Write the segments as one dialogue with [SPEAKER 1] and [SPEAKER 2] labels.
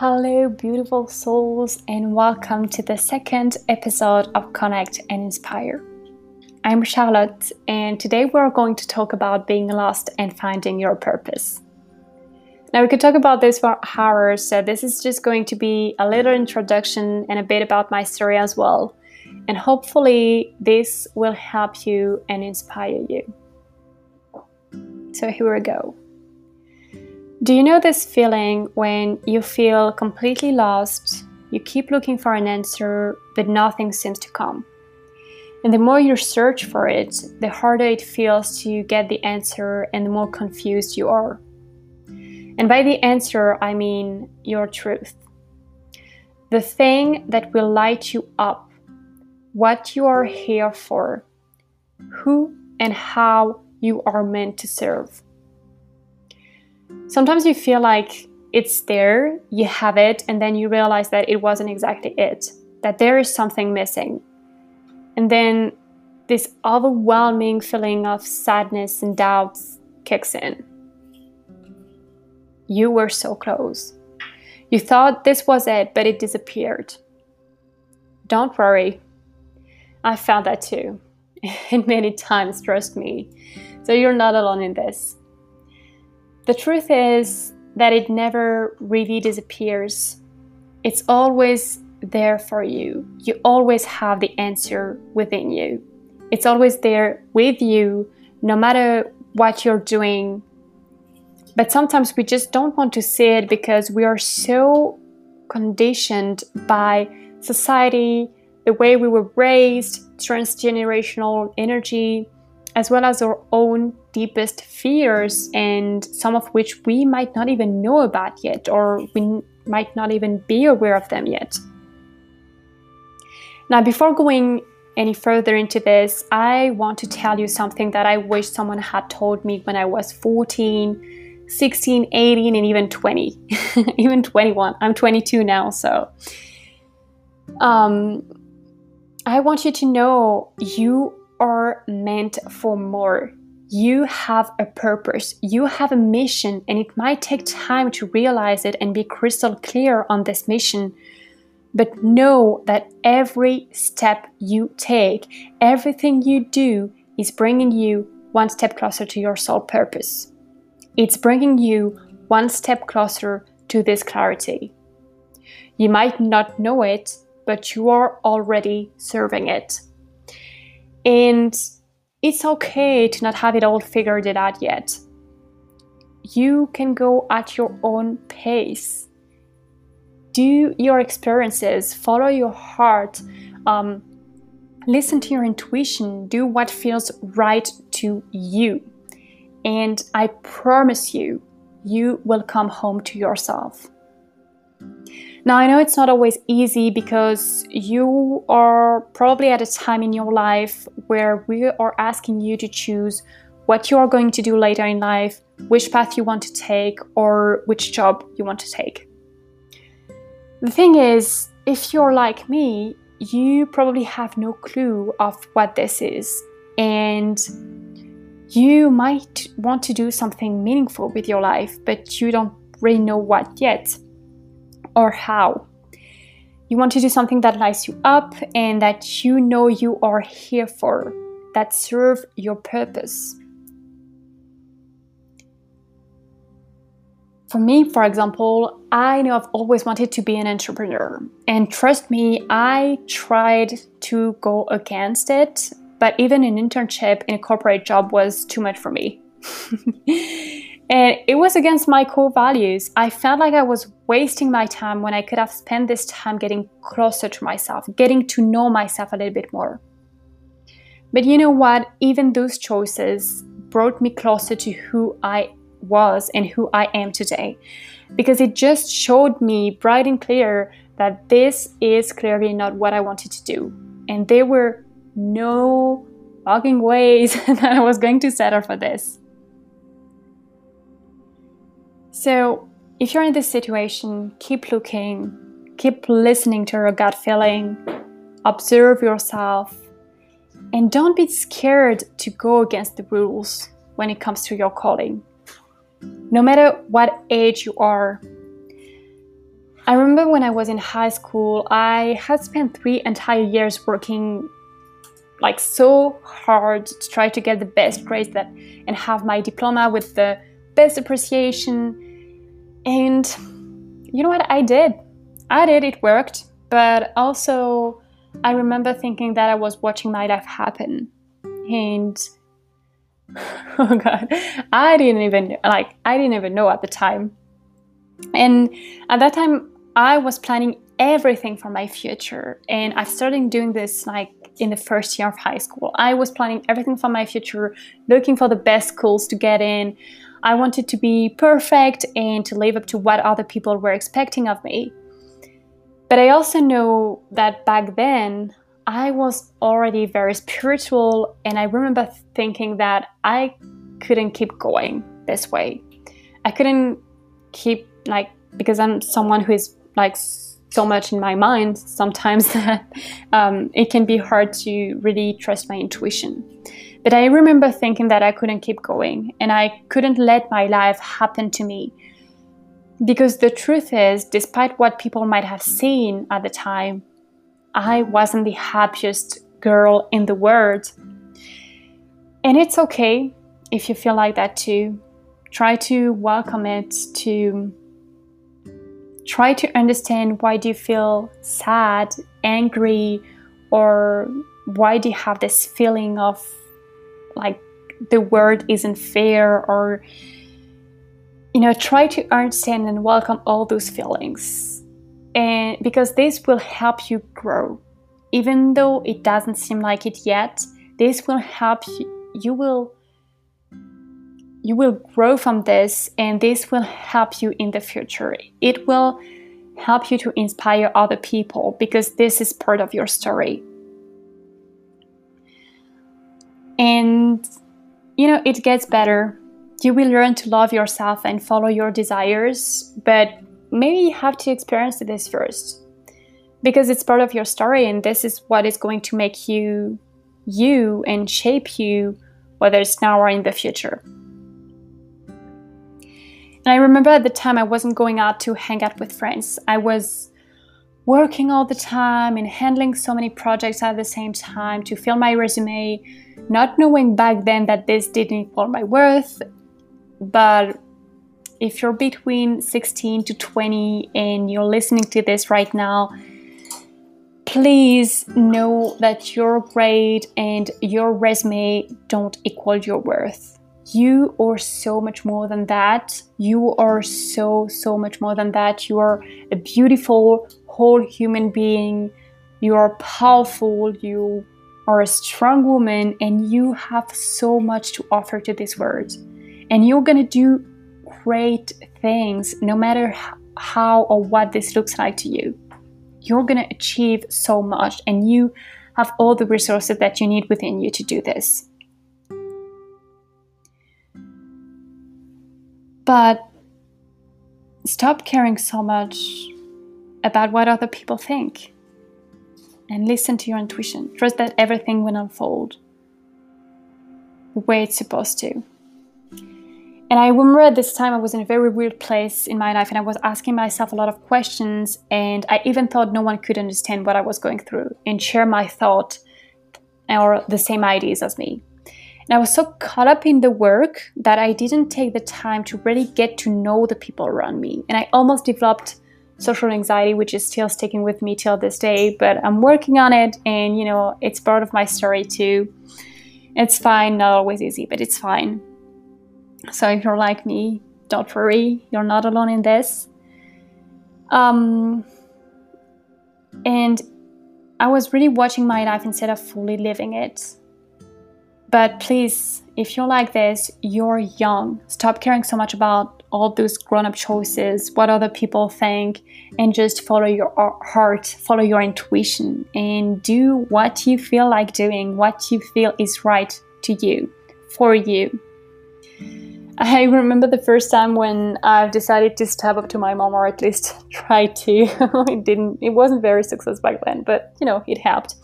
[SPEAKER 1] Hello, beautiful souls, and welcome to the second episode of Connect and Inspire. I'm Charlotte, and today we're going to talk about being lost and finding your purpose. Now, we could talk about this for hours, so this is just going to be a little introduction and a bit about my story as well. And hopefully, this will help you and inspire you. So, here we go. Do you know this feeling when you feel completely lost? You keep looking for an answer, but nothing seems to come. And the more you search for it, the harder it feels to get the answer and the more confused you are. And by the answer, I mean your truth. The thing that will light you up, what you are here for, who and how you are meant to serve. Sometimes you feel like it's there, you have it, and then you realize that it wasn't exactly it, that there is something missing. And then this overwhelming feeling of sadness and doubts kicks in. You were so close. You thought this was it, but it disappeared. Don't worry. I found that too. Many times, trust me. So you're not alone in this. The truth is that it never really disappears. It's always there for you. You always have the answer within you. It's always there with you, no matter what you're doing. But sometimes we just don't want to see it because we are so conditioned by society, the way we were raised, transgenerational energy, as well as our own deepest fears, and some of which we might not even know about yet, or we might not even be aware of them yet. Now, before going any further into this, I want to tell you something that I wish someone had told me when I was 14, 16, 18, and even 20, even 21. I'm 22 now, so. Um, I want you to know you are meant for more. You have a purpose, you have a mission, and it might take time to realize it and be crystal clear on this mission. But know that every step you take, everything you do, is bringing you one step closer to your soul purpose. It's bringing you one step closer to this clarity. You might not know it, but you are already serving it. And it's okay to not have it all figured it out yet. You can go at your own pace. Do your experiences, follow your heart, um, listen to your intuition, do what feels right to you. And I promise you, you will come home to yourself. Now, I know it's not always easy because you are probably at a time in your life where we are asking you to choose what you are going to do later in life, which path you want to take, or which job you want to take. The thing is, if you're like me, you probably have no clue of what this is, and you might want to do something meaningful with your life, but you don't really know what yet or how. You want to do something that lights you up and that you know you are here for, that serve your purpose. For me, for example, I know I've always wanted to be an entrepreneur. And trust me, I tried to go against it, but even an internship in a corporate job was too much for me. And it was against my core values. I felt like I was wasting my time when I could have spent this time getting closer to myself, getting to know myself a little bit more. But you know what? Even those choices brought me closer to who I was and who I am today. Because it just showed me bright and clear that this is clearly not what I wanted to do. And there were no fucking ways that I was going to settle for this. So, if you're in this situation, keep looking, keep listening to your gut feeling, observe yourself, and don't be scared to go against the rules when it comes to your calling. No matter what age you are, I remember when I was in high school, I had spent three entire years working like so hard to try to get the best grades that and have my diploma with the best appreciation. And you know what I did? I did, it worked, but also I remember thinking that I was watching my life happen. And oh god, I didn't even like I didn't even know at the time. And at that time I was planning everything for my future. And I started doing this like in the first year of high school. I was planning everything for my future, looking for the best schools to get in. I wanted to be perfect and to live up to what other people were expecting of me. But I also know that back then I was already very spiritual, and I remember thinking that I couldn't keep going this way. I couldn't keep, like, because I'm someone who is like so much in my mind sometimes that um, it can be hard to really trust my intuition. But I remember thinking that I couldn't keep going and I couldn't let my life happen to me. Because the truth is, despite what people might have seen at the time, I wasn't the happiest girl in the world. And it's okay if you feel like that too. Try to welcome it, to try to understand why do you feel sad, angry, or why do you have this feeling of like the world isn't fair or you know try to understand and welcome all those feelings and because this will help you grow even though it doesn't seem like it yet this will help you you will you will grow from this and this will help you in the future. It will help you to inspire other people because this is part of your story. And you know, it gets better. You will learn to love yourself and follow your desires, but maybe you have to experience this first because it's part of your story and this is what is going to make you you and shape you whether it's now or in the future. And I remember at the time I wasn't going out to hang out with friends. I was working all the time and handling so many projects at the same time to fill my resume, not knowing back then that this didn't equal my worth. But if you're between 16 to 20 and you're listening to this right now, please know that your grade and your resume don't equal your worth you are so much more than that. You are so, so much more than that. You are a beautiful, whole human being. You are powerful. You are a strong woman, and you have so much to offer to this world. And you're gonna do great things no matter how or what this looks like to you. You're gonna achieve so much, and you have all the resources that you need within you to do this. But stop caring so much about what other people think and listen to your intuition. Trust that everything will unfold the way it's supposed to. And I remember at this time I was in a very weird place in my life and I was asking myself a lot of questions and I even thought no one could understand what I was going through and share my thought or the same ideas as me. And I was so caught up in the work that I didn't take the time to really get to know the people around me. And I almost developed social anxiety, which is still sticking with me till this day, but I'm working on it and you know, it's part of my story too. It's fine, not always easy, but it's fine. So if you're like me, don't worry, you're not alone in this. Um, and I was really watching my life instead of fully living it. But please, if you're like this, you're young. Stop caring so much about all those grown up choices, what other people think, and just follow your heart, follow your intuition, and do what you feel like doing, what you feel is right to you, for you. I remember the first time when I decided to step up to my mom, or at least try to. it didn't. It wasn't very successful back then, but you know, it helped.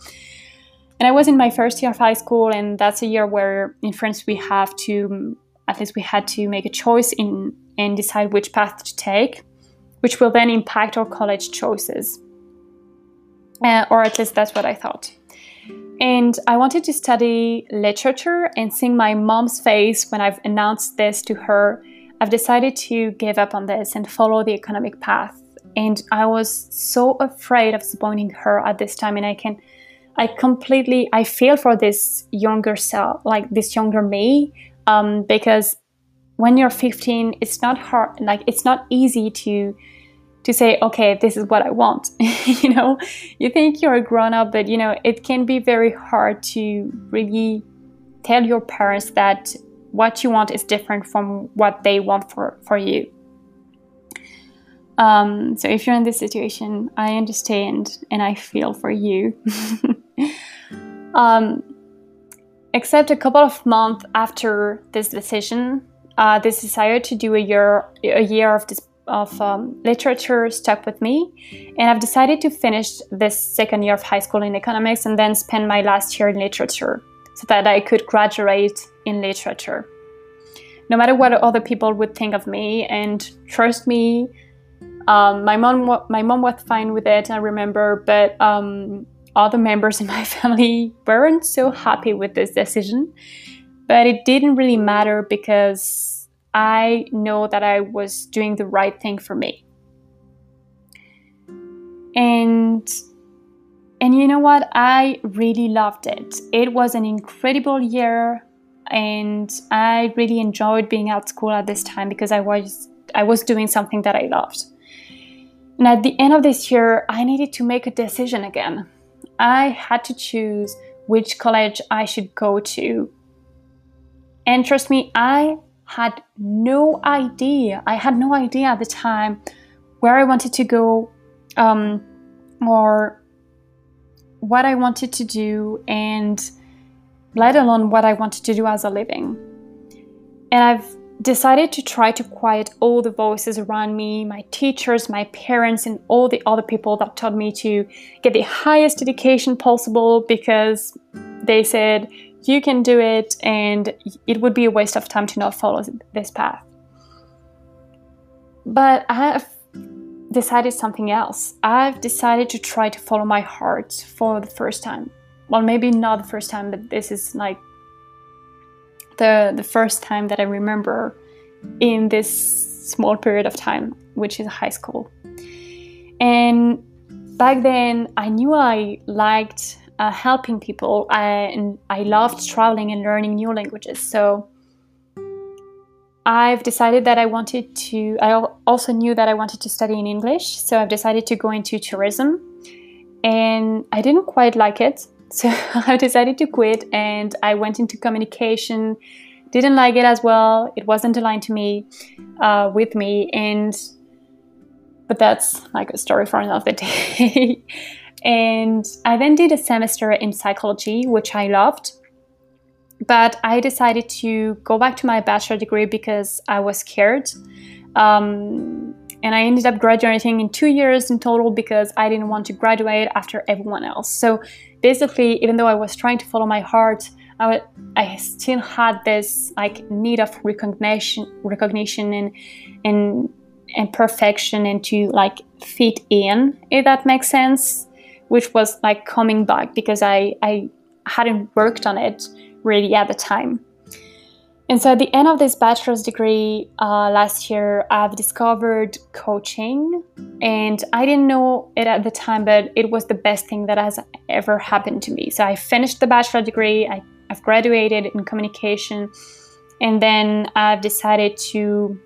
[SPEAKER 1] And I was in my first year of high school, and that's a year where in France we have to, at least we had to make a choice in and decide which path to take, which will then impact our college choices. Uh, or at least that's what I thought. And I wanted to study literature and seeing my mom's face when I've announced this to her, I've decided to give up on this and follow the economic path. And I was so afraid of disappointing her at this time. And I can, I completely, I feel for this younger self, like this younger me, um, because when you're 15, it's not hard, like it's not easy to to say, okay, this is what I want. you know, you think you're a grown up, but you know, it can be very hard to really tell your parents that what you want is different from what they want for, for you. Um, so if you're in this situation, I understand and I feel for you. um, except a couple of months after this decision, uh, this desire to do a year a year of this of um, literature stuck with me, and I've decided to finish this second year of high school in economics and then spend my last year in literature so that I could graduate in literature. No matter what other people would think of me, and trust me, um, my mom my mom was fine with it. I remember, but um, other members in my family weren't so happy with this decision. But it didn't really matter because I know that I was doing the right thing for me. And and you know what? I really loved it. It was an incredible year and I really enjoyed being at school at this time because I was I was doing something that I loved. And at the end of this year, I needed to make a decision again. I had to choose which college I should go to. And trust me, I had no idea. I had no idea at the time where I wanted to go um, or what I wanted to do, and let alone what I wanted to do as a living. And I've decided to try to quiet all the voices around me my teachers, my parents, and all the other people that told me to get the highest education possible because they said you can do it and it would be a waste of time to not follow this path. But I have decided something else. I've decided to try to follow my heart for the first time. Well, maybe not the first time, but this is like the the first time that I remember in this small period of time, which is high school. And back then, I knew I liked uh, helping people, I, and I loved traveling and learning new languages. So I've decided that I wanted to. I also knew that I wanted to study in English, so I've decided to go into tourism, and I didn't quite like it. So I decided to quit, and I went into communication. Didn't like it as well. It wasn't aligned to me, uh, with me, and but that's like a story for another day. And I then did a semester in psychology, which I loved. But I decided to go back to my bachelor degree because I was scared. Um, and I ended up graduating in two years in total because I didn't want to graduate after everyone else. So basically, even though I was trying to follow my heart, I, I still had this like need of recognition, recognition and and and perfection and to like fit in, if that makes sense which was like coming back because I, I hadn't worked on it really at the time. And so at the end of this bachelor's degree uh, last year, I've discovered coaching. And I didn't know it at the time, but it was the best thing that has ever happened to me. So I finished the bachelor degree, I, I've graduated in communication, and then I've decided to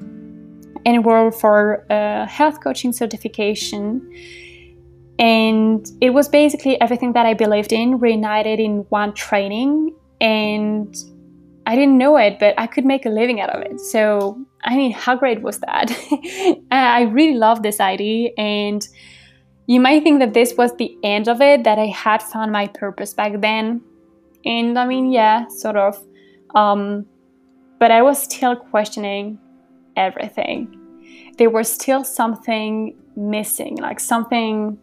[SPEAKER 1] enroll for a health coaching certification and it was basically everything that I believed in reunited in one training. And I didn't know it, but I could make a living out of it. So, I mean, how great was that? I really love this idea. And you might think that this was the end of it, that I had found my purpose back then. And I mean, yeah, sort of. Um, but I was still questioning everything. There was still something missing, like something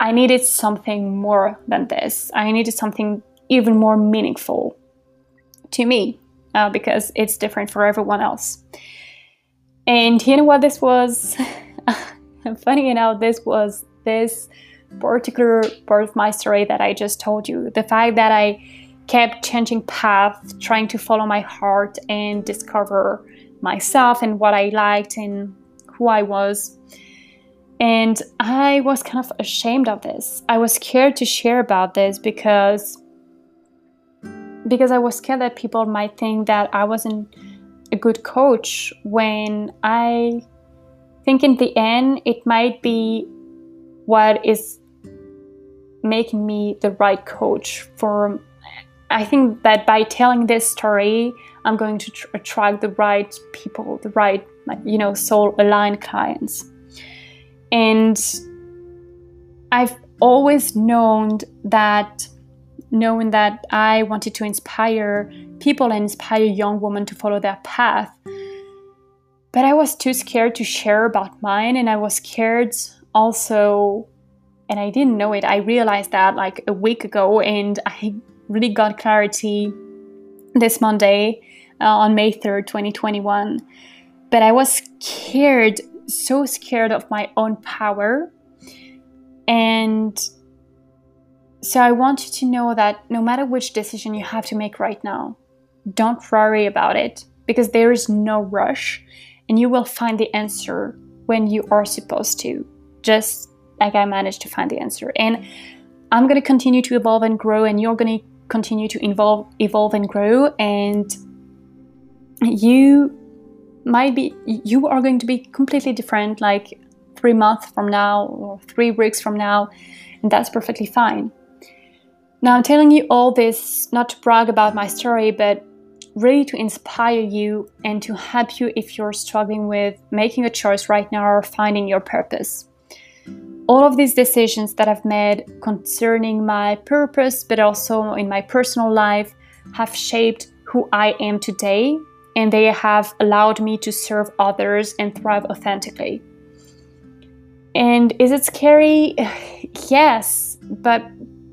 [SPEAKER 1] I needed something more than this. I needed something even more meaningful to me uh, because it's different for everyone else. And you know what this was? funny enough, this was this particular part of my story that I just told you. The fact that I kept changing path, trying to follow my heart and discover myself and what I liked and who I was. And I was kind of ashamed of this. I was scared to share about this because because I was scared that people might think that I wasn't a good coach when I think in the end it might be what is making me the right coach for I think that by telling this story I'm going to tr- attract the right people the right you know soul aligned clients and I've always known that knowing that I wanted to inspire people and inspire young women to follow their path. But I was too scared to share about mine, and I was scared also, and I didn't know it. I realized that like a week ago, and I really got clarity this Monday uh, on May 3rd, 2021. But I was scared, so scared of my own power. And so I want you to know that no matter which decision you have to make right now, don't worry about it because there is no rush and you will find the answer when you are supposed to, just like I managed to find the answer. And I'm going to continue to evolve and grow, and you're going to continue to evolve, evolve and grow. And you might be, you are going to be completely different like three months from now or three weeks from now, and that's perfectly fine. Now, I'm telling you all this not to brag about my story, but really to inspire you and to help you if you're struggling with making a choice right now or finding your purpose. All of these decisions that I've made concerning my purpose, but also in my personal life, have shaped who I am today, and they have allowed me to serve others and thrive authentically. And is it scary? yes, but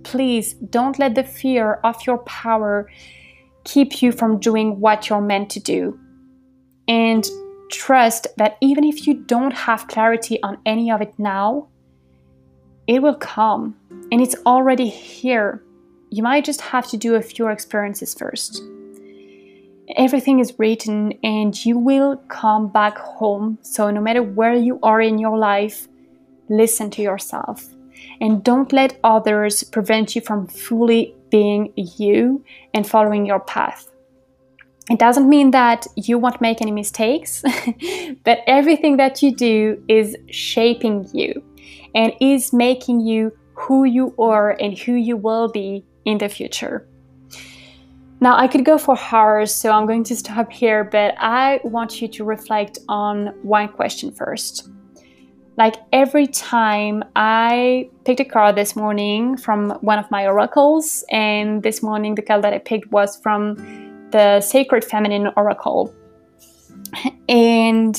[SPEAKER 1] please don't let the fear of your power keep you from doing what you're meant to do. And trust that even if you don't have clarity on any of it now, it will come and it's already here. You might just have to do a few experiences first. Everything is written and you will come back home. So, no matter where you are in your life, listen to yourself and don't let others prevent you from fully being you and following your path. It doesn't mean that you won't make any mistakes, but everything that you do is shaping you and is making you who you are and who you will be in the future. Now, I could go for hours, so I'm going to stop here, but I want you to reflect on one question first like every time I picked a card this morning from one of my oracles, and this morning the card that I picked was from the Sacred Feminine Oracle. And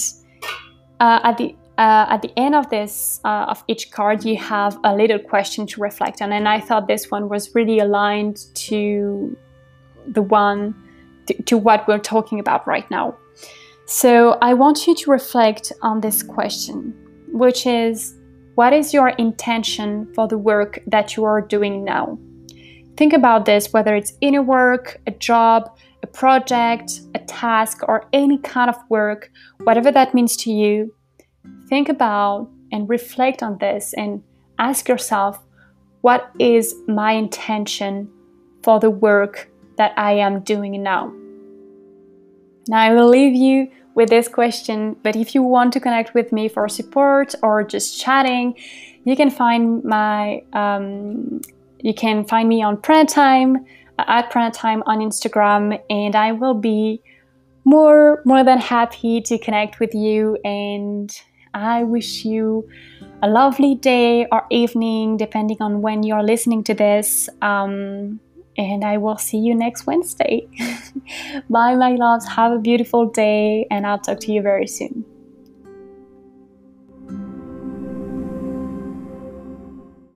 [SPEAKER 1] uh, at the uh, at the end of this uh, of each card, you have a little question to reflect on, and I thought this one was really aligned to the one to, to what we're talking about right now. So I want you to reflect on this question which is what is your intention for the work that you are doing now? Think about this whether it's inner work, a job, a project, a task, or any kind of work, whatever that means to you. Think about and reflect on this and ask yourself what is my intention for the work that I am doing now? Now, I will leave you with this question, but if you want to connect with me for support or just chatting, you can find my um, you can find me on Prana Time at Prana Time on Instagram, and I will be more more than happy to connect with you. And I wish you a lovely day or evening, depending on when you're listening to this. Um, and I will see you next Wednesday. Bye, my loves. Have a beautiful day, and I'll talk to you very soon.